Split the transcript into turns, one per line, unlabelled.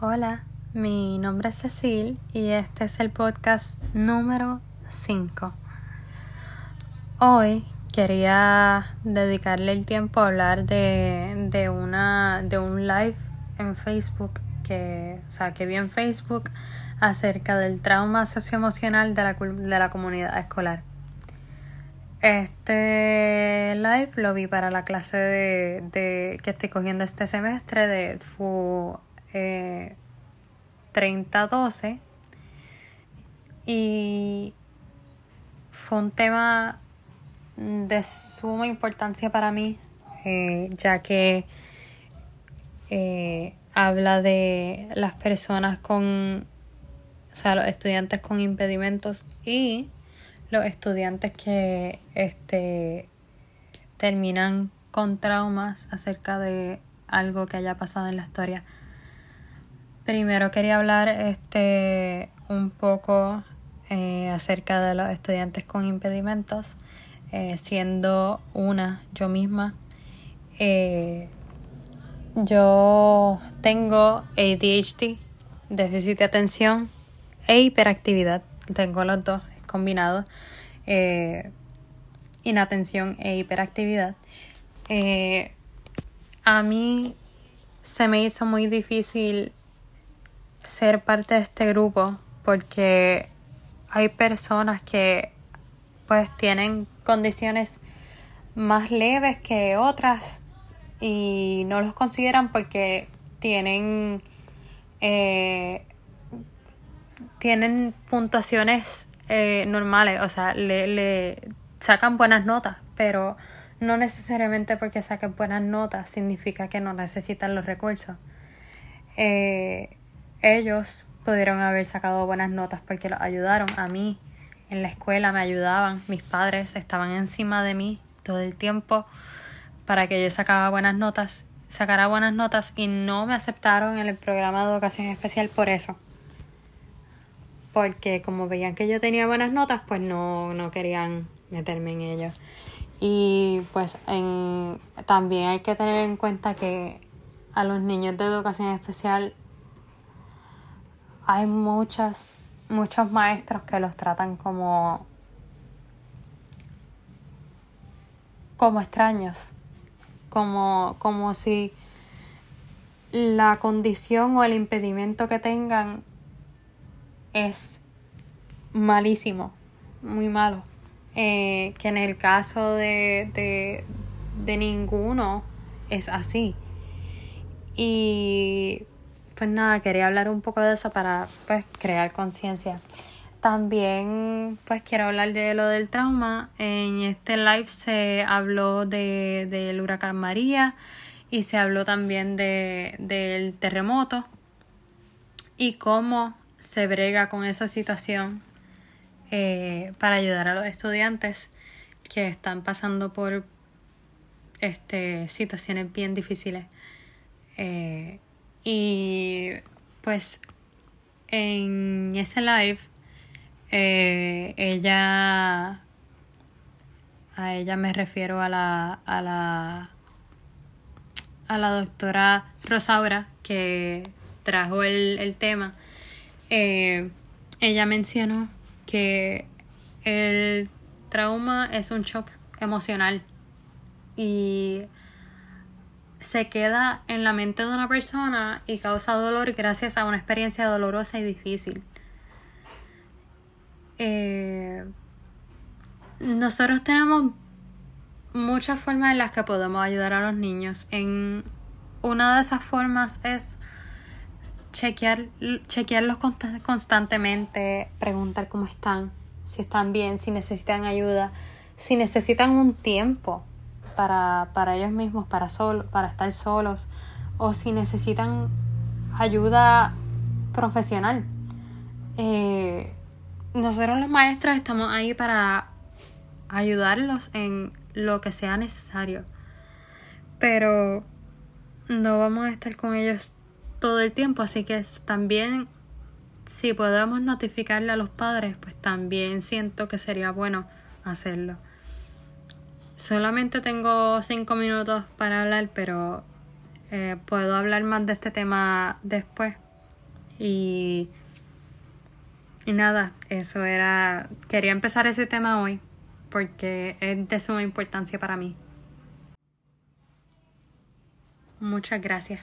Hola, mi nombre es Cecil y este es el podcast número 5. Hoy quería dedicarle el tiempo a hablar de, de, una, de un live en Facebook que, o sea, que vi en Facebook acerca del trauma socioemocional de la, de la comunidad escolar. Este live lo vi para la clase de, de que estoy cogiendo este semestre de eh, 3012 y fue un tema de suma importancia para mí eh, ya que eh, habla de las personas con o sea los estudiantes con impedimentos y los estudiantes que este terminan con traumas acerca de algo que haya pasado en la historia Primero quería hablar este un poco eh, acerca de los estudiantes con impedimentos, eh, siendo una yo misma. Eh, yo tengo ADHD, déficit de atención e hiperactividad. Tengo los dos combinados. inatención e hiperactividad. a mí se me hizo muy difícil ser parte de este grupo porque hay personas que pues tienen condiciones más leves que otras y no los consideran porque tienen eh, tienen puntuaciones eh, normales, o sea, le, le sacan buenas notas, pero no necesariamente porque saquen buenas notas significa que no necesitan los recursos. Eh, ellos pudieron haber sacado buenas notas porque los ayudaron a mí en la escuela, me ayudaban, mis padres estaban encima de mí todo el tiempo para que yo sacara buenas notas, sacara buenas notas y no me aceptaron en el programa de educación especial por eso. Porque como veían que yo tenía buenas notas, pues no, no querían meterme en ello. Y pues en, también hay que tener en cuenta que a los niños de educación especial hay muchas, muchos maestros que los tratan como, como extraños, como, como si la condición o el impedimento que tengan es malísimo, muy malo. Eh, que en el caso de, de, de ninguno es así. Y pues nada, quería hablar un poco de eso para pues crear conciencia. También pues quiero hablar de lo del trauma. En este live se habló de, del huracán María y se habló también de, del terremoto y cómo se brega con esa situación eh, para ayudar a los estudiantes que están pasando por este, situaciones bien difíciles. Eh, y pues en ese live eh, ella a ella me refiero a la a la a la doctora Rosaura que trajo el, el tema. Eh, ella mencionó que el trauma es un shock emocional y se queda en la mente de una persona y causa dolor gracias a una experiencia dolorosa y difícil. Eh, nosotros tenemos muchas formas en las que podemos ayudar a los niños. En una de esas formas es chequear, chequearlos constantemente, preguntar cómo están, si están bien, si necesitan ayuda, si necesitan un tiempo para, para ellos mismos, para, sol, para estar solos, o si necesitan ayuda profesional. Eh, nosotros los maestros estamos ahí para ayudarlos en lo que sea necesario. Pero no vamos a estar con ellos todo el tiempo, así que también si podemos notificarle a los padres, pues también siento que sería bueno hacerlo. Solamente tengo cinco minutos para hablar, pero eh, puedo hablar más de este tema después. Y, y nada, eso era, quería empezar ese tema hoy porque es de suma importancia para mí. Muchas gracias.